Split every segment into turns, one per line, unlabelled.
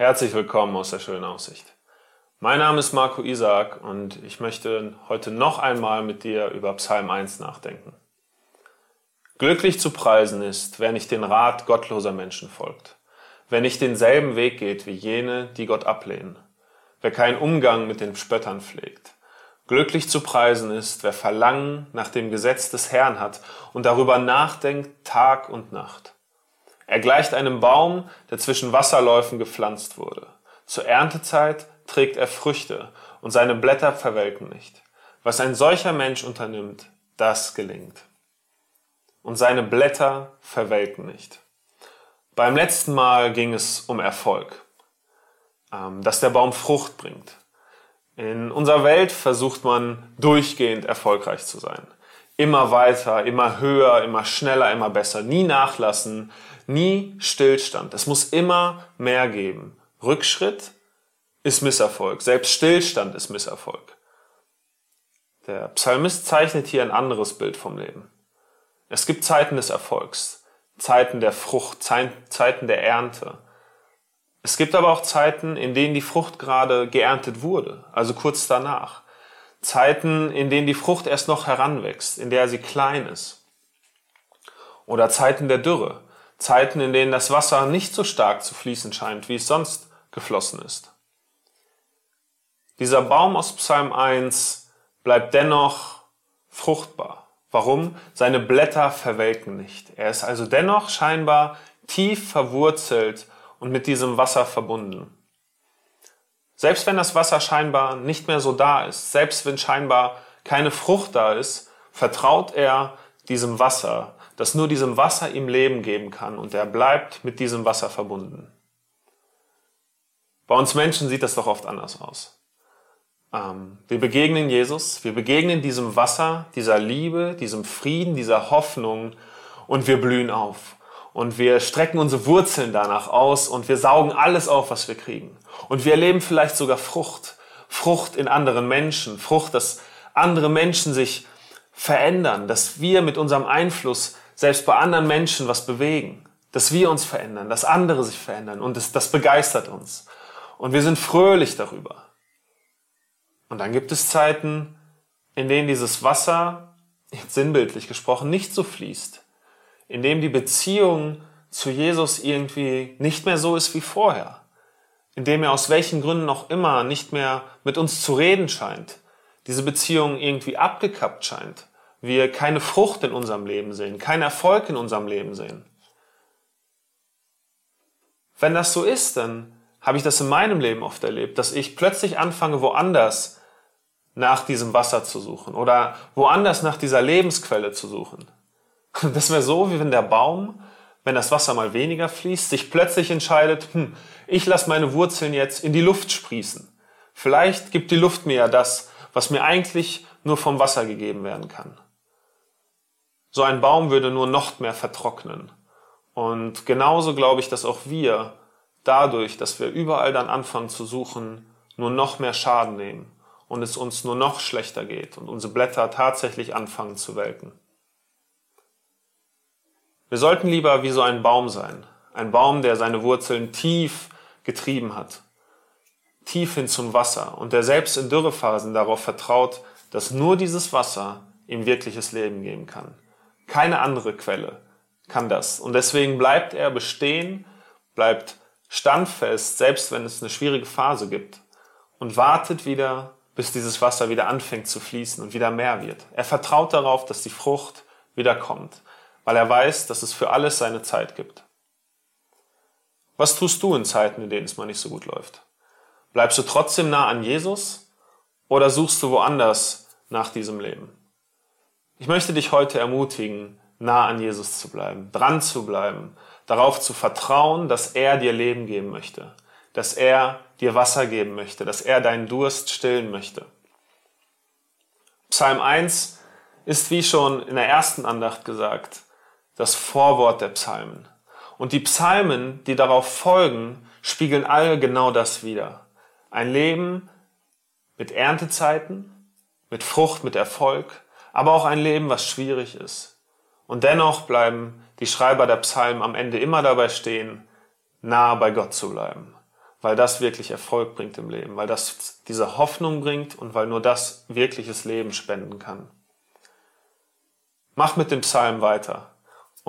Herzlich willkommen aus der schönen Aussicht. Mein Name ist Marco Isaac und ich möchte heute noch einmal mit dir über Psalm 1 nachdenken. Glücklich zu preisen ist, wer nicht den Rat gottloser Menschen folgt, wer nicht denselben Weg geht wie jene, die Gott ablehnen, wer keinen Umgang mit den Spöttern pflegt. Glücklich zu preisen ist, wer Verlangen nach dem Gesetz des Herrn hat und darüber nachdenkt Tag und Nacht. Er gleicht einem Baum, der zwischen Wasserläufen gepflanzt wurde. Zur Erntezeit trägt er Früchte und seine Blätter verwelken nicht. Was ein solcher Mensch unternimmt, das gelingt. Und seine Blätter verwelken nicht. Beim letzten Mal ging es um Erfolg, ähm, dass der Baum Frucht bringt. In unserer Welt versucht man durchgehend erfolgreich zu sein. Immer weiter, immer höher, immer schneller, immer besser. Nie nachlassen, nie Stillstand. Es muss immer mehr geben. Rückschritt ist Misserfolg. Selbst Stillstand ist Misserfolg. Der Psalmist zeichnet hier ein anderes Bild vom Leben. Es gibt Zeiten des Erfolgs, Zeiten der Frucht, Zeiten der Ernte. Es gibt aber auch Zeiten, in denen die Frucht gerade geerntet wurde, also kurz danach. Zeiten, in denen die Frucht erst noch heranwächst, in der sie klein ist. Oder Zeiten der Dürre, Zeiten, in denen das Wasser nicht so stark zu fließen scheint, wie es sonst geflossen ist. Dieser Baum aus Psalm 1 bleibt dennoch fruchtbar. Warum? Seine Blätter verwelken nicht. Er ist also dennoch scheinbar tief verwurzelt und mit diesem Wasser verbunden. Selbst wenn das Wasser scheinbar nicht mehr so da ist, selbst wenn scheinbar keine Frucht da ist, vertraut er diesem Wasser, das nur diesem Wasser ihm Leben geben kann und er bleibt mit diesem Wasser verbunden. Bei uns Menschen sieht das doch oft anders aus. Ähm, wir begegnen Jesus, wir begegnen diesem Wasser, dieser Liebe, diesem Frieden, dieser Hoffnung und wir blühen auf. Und wir strecken unsere Wurzeln danach aus und wir saugen alles auf, was wir kriegen. Und wir erleben vielleicht sogar Frucht. Frucht in anderen Menschen. Frucht, dass andere Menschen sich verändern, dass wir mit unserem Einfluss selbst bei anderen Menschen was bewegen, dass wir uns verändern, dass andere sich verändern und das, das begeistert uns. Und wir sind fröhlich darüber. Und dann gibt es Zeiten, in denen dieses Wasser, jetzt sinnbildlich gesprochen, nicht so fließt, in dem die Beziehung zu Jesus irgendwie nicht mehr so ist wie vorher, in dem er aus welchen Gründen auch immer nicht mehr mit uns zu reden scheint, diese Beziehung irgendwie abgekappt scheint wir keine Frucht in unserem Leben sehen, keinen Erfolg in unserem Leben sehen. Wenn das so ist, dann habe ich das in meinem Leben oft erlebt, dass ich plötzlich anfange, woanders nach diesem Wasser zu suchen oder woanders nach dieser Lebensquelle zu suchen. Das wäre so, wie wenn der Baum, wenn das Wasser mal weniger fließt, sich plötzlich entscheidet, hm, ich lasse meine Wurzeln jetzt in die Luft sprießen. Vielleicht gibt die Luft mir ja das, was mir eigentlich nur vom Wasser gegeben werden kann. So ein Baum würde nur noch mehr vertrocknen. Und genauso glaube ich, dass auch wir dadurch, dass wir überall dann anfangen zu suchen, nur noch mehr Schaden nehmen und es uns nur noch schlechter geht und unsere Blätter tatsächlich anfangen zu welken. Wir sollten lieber wie so ein Baum sein. Ein Baum, der seine Wurzeln tief getrieben hat. Tief hin zum Wasser und der selbst in Dürrephasen darauf vertraut, dass nur dieses Wasser ihm wirkliches Leben geben kann. Keine andere Quelle kann das. Und deswegen bleibt er bestehen, bleibt standfest, selbst wenn es eine schwierige Phase gibt und wartet wieder, bis dieses Wasser wieder anfängt zu fließen und wieder mehr wird. Er vertraut darauf, dass die Frucht wieder kommt, weil er weiß, dass es für alles seine Zeit gibt. Was tust du in Zeiten, in denen es mal nicht so gut läuft? Bleibst du trotzdem nah an Jesus oder suchst du woanders nach diesem Leben? Ich möchte dich heute ermutigen, nah an Jesus zu bleiben, dran zu bleiben, darauf zu vertrauen, dass er dir Leben geben möchte, dass er dir Wasser geben möchte, dass er deinen Durst stillen möchte. Psalm 1 ist, wie schon in der ersten Andacht gesagt, das Vorwort der Psalmen. Und die Psalmen, die darauf folgen, spiegeln alle genau das wider. Ein Leben mit Erntezeiten, mit Frucht, mit Erfolg, aber auch ein Leben, was schwierig ist. Und dennoch bleiben die Schreiber der Psalmen am Ende immer dabei stehen, nah bei Gott zu bleiben. weil das wirklich Erfolg bringt im Leben, weil das diese Hoffnung bringt und weil nur das wirkliches Leben spenden kann. Mach mit dem Psalm weiter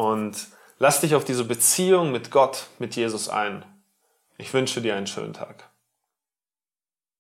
und lass dich auf diese Beziehung mit Gott, mit Jesus ein. Ich wünsche dir einen schönen Tag.